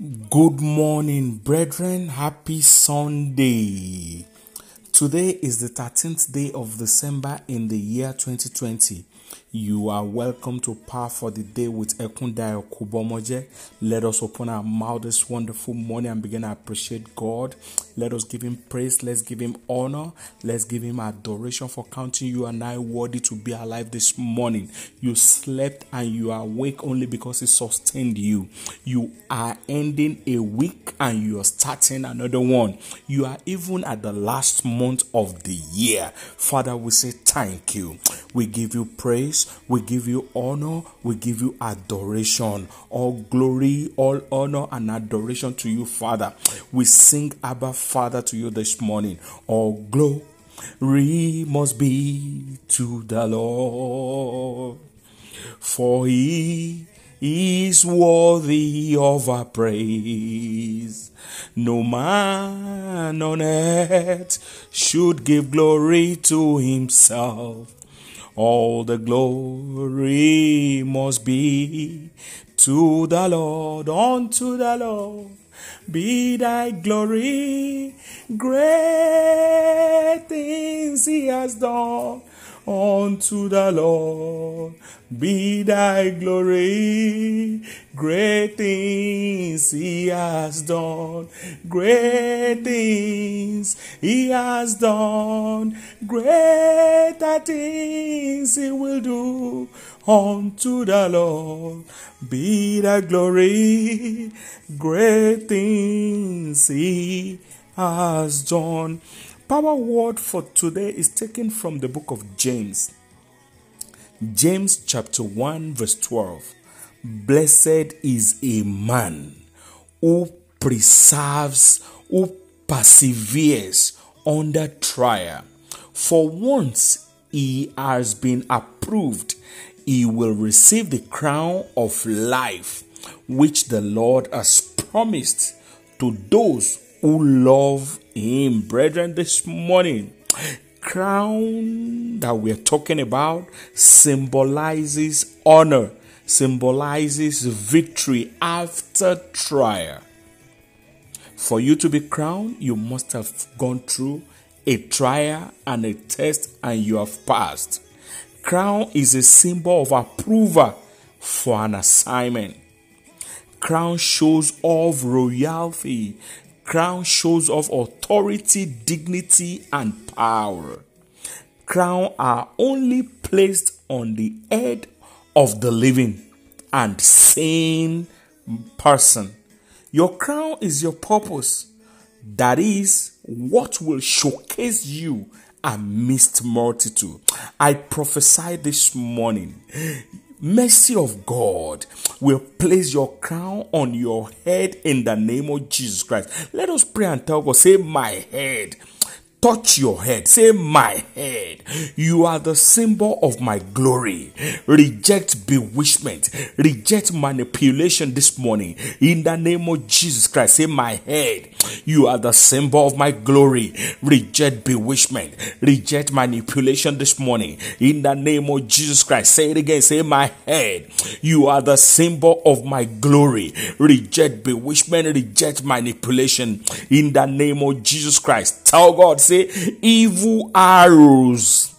Good morning, brethren. Happy Sunday. Today is the 13th day of December in the year 2020. You are welcome to Power for the Day with Ekundayo Kubomoje. Let us open our mouth this wonderful morning and begin to appreciate God. Let us give Him praise. Let's give Him honor. Let's give Him adoration for counting you and I worthy to be alive this morning. You slept and you are awake only because He sustained you. You are ending a week and you are starting another one. You are even at the last month of the year. Father, we say thank you. We give you praise, we give you honor, we give you adoration. All glory, all honor, and adoration to you, Father. We sing Abba Father to you this morning. All glory must be to the Lord, for he is worthy of our praise. No man on earth should give glory to himself. All the glory must be to the Lord, unto the Lord. Be thy glory, great things he has done unto the Lord. Be thy glory, great things he has done, great things he has done, greater things he will do unto the Lord. Be thy glory, great things he has done. Power word for today is taken from the book of James. James chapter 1 verse 12. Blessed is a man who preserves, who perseveres under trial. For once he has been approved, he will receive the crown of life which the Lord has promised to those who love him. Brethren, this morning, crown that we're talking about symbolizes honor, symbolizes victory after trial. For you to be crowned, you must have gone through a trial and a test, and you have passed. Crown is a symbol of approval for an assignment. Crown shows of royalty, Crown shows of authority, dignity, and power. Crown are only placed on the head of the living and sane person. Your crown is your purpose. That is what will showcase you amidst multitude. I prophesy this morning mercy of God will place your crown on your head in the name of Jesus Christ. Let us pray and tell God, say, My head touch your head. Say, My head. You are the symbol of my glory. Reject bewitchment. Reject manipulation this morning. In the name of Jesus Christ, say, My head. You are the symbol of my glory. Reject bewitchment. Reject manipulation this morning. In the name of Jesus Christ, say it again. Say, My head. You are the symbol of my glory. Reject bewitchment. Reject manipulation. In the name of Jesus Christ. Tell God, say, evil arrows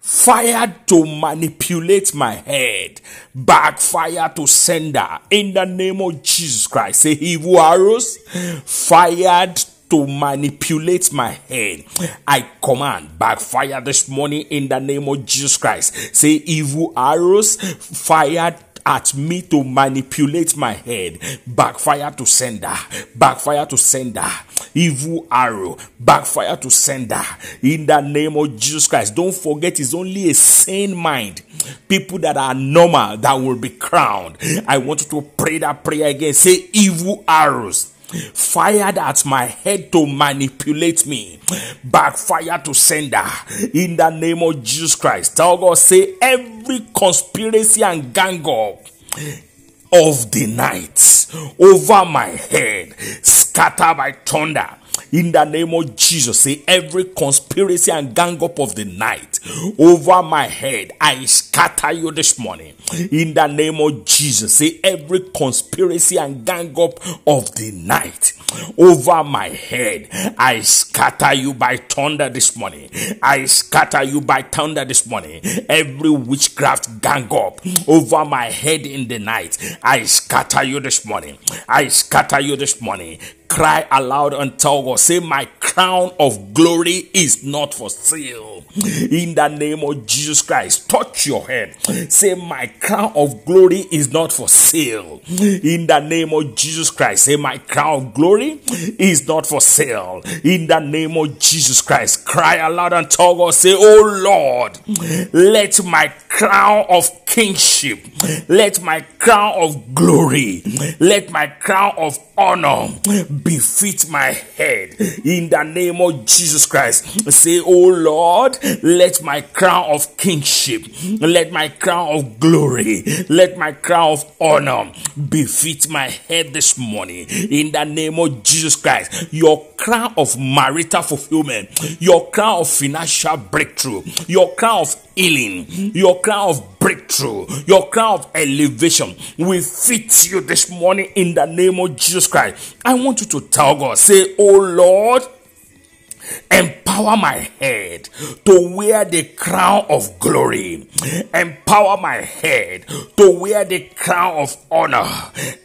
fired to manipulate my head, backfire to sender in the name of Jesus Christ. Say evil arrows fired to manipulate my head. I command backfire this morning in the name of Jesus Christ. Say evil arrows fired at me to manipulate my head. Backfire to sender. Backfire to sender. Evil arrow. Backfire to sender. In the name of Jesus Christ. Don't forget, it's only a sane mind. People that are normal that will be crowned. I want you to pray that prayer again. Say evil arrows fired at my head to manipulate me, backfire to sender. In the name of Jesus Christ. Tell God, say every conspiracy and gang up of the night over my head, scatter by thunder In the name of Jesus, say every conspiracy and gang up of the night over my head, I scatter you this morning. In the name of Jesus, say every conspiracy and gang up of the night over my head, I scatter you by thunder this morning. I scatter you by thunder this morning. Every witchcraft gang up over my head in the night, I scatter you this morning. I scatter you this morning cry aloud and tell God, say, My crown of glory is not for sale. In the name of Jesus Christ, touch your head. Say, My crown of glory is not for sale. In the name of Jesus Christ, say, My crown of glory is not for sale. In the name of Jesus Christ, cry aloud and tell God, say, Oh Lord, let my crown of kingship, let my crown of glory, let my crown of honor befit my head in the name of Jesus Christ. Say, Oh Lord, let my crown of kingship, let my crown of glory, let my crown of honor befit my head this morning in the name of Jesus Christ. Your crown of marital fulfillment, your crown of financial breakthrough, your crown of healing, your crown of breakthrough, your crown of elevation will fit you this morning in the name of Jesus Christ. I want you to tell God, say, Oh Lord, Empower my head to wear the crown of glory. Empower my head to wear the crown of honor.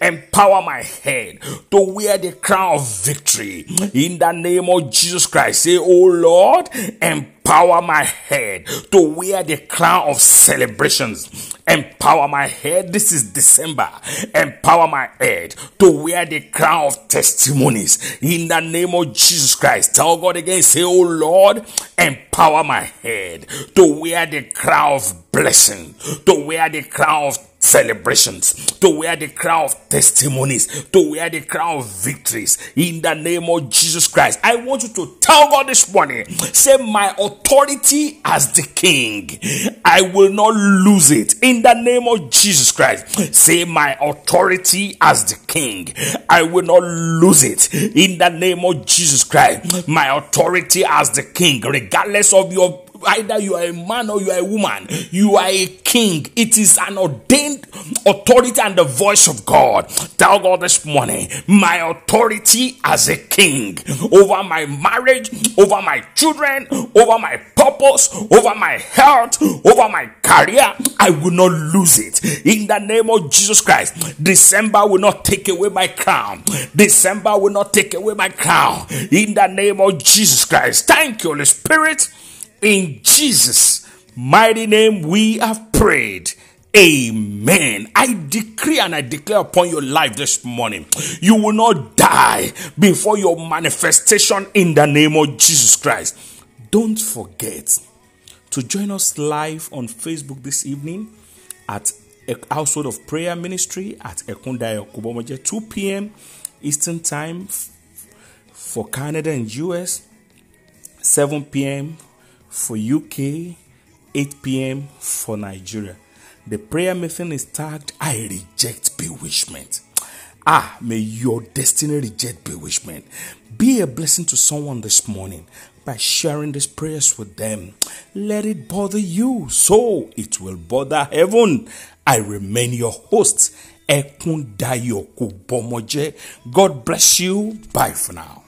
Empower my head to wear the crown of victory. In the name of Jesus Christ, say, Oh Lord, empower my head to wear the crown of celebrations. Empower my head. This is December. Empower my head to wear the crown of testimonies. In the name of Jesus Christ. Tell God again, say, Oh Lord, empower my head to wear the crown of blessing, to wear the crown of celebrations, to wear the crown of testimonies, to wear the crown of victories in the name of Jesus Christ. I want you to tell God this morning, say, My authority as the king, I will not lose it in the name of Jesus Christ. Say, My authority as the king, I will not lose it in the name of Jesus Christ. My authority as the king, regardless of your either you are a man or you are a woman, you are a king. It is an ordained authority and the voice of God. Tell God this morning, my authority as a king over my marriage, over my children, over my purpose, over my health, over my career, I will not lose it. In the name of Jesus Christ, December will not take away my crown. December will not take away my crown. In the name of Jesus Christ. Thank you, Holy Spirit. In Jesus' mighty name, we have prayed. Amen. I decree and I declare upon your life this morning, you will not die before your manifestation in the name of Jesus Christ. Don't forget to join us live on Facebook this evening at Household of Prayer Ministry at Ekunda Kubomoje, 2 p.m. Eastern Time for Canada and US, 7 p.m for UK, 8 p.m. for Nigeria. The prayer meeting is tagged I reject bewitchment. Ah, may your destiny reject bewitchment. Be a blessing to someone this morning by sharing these prayers with them. Let it bother you so it will bother heaven. I remain your host, God bless you. Bye for now.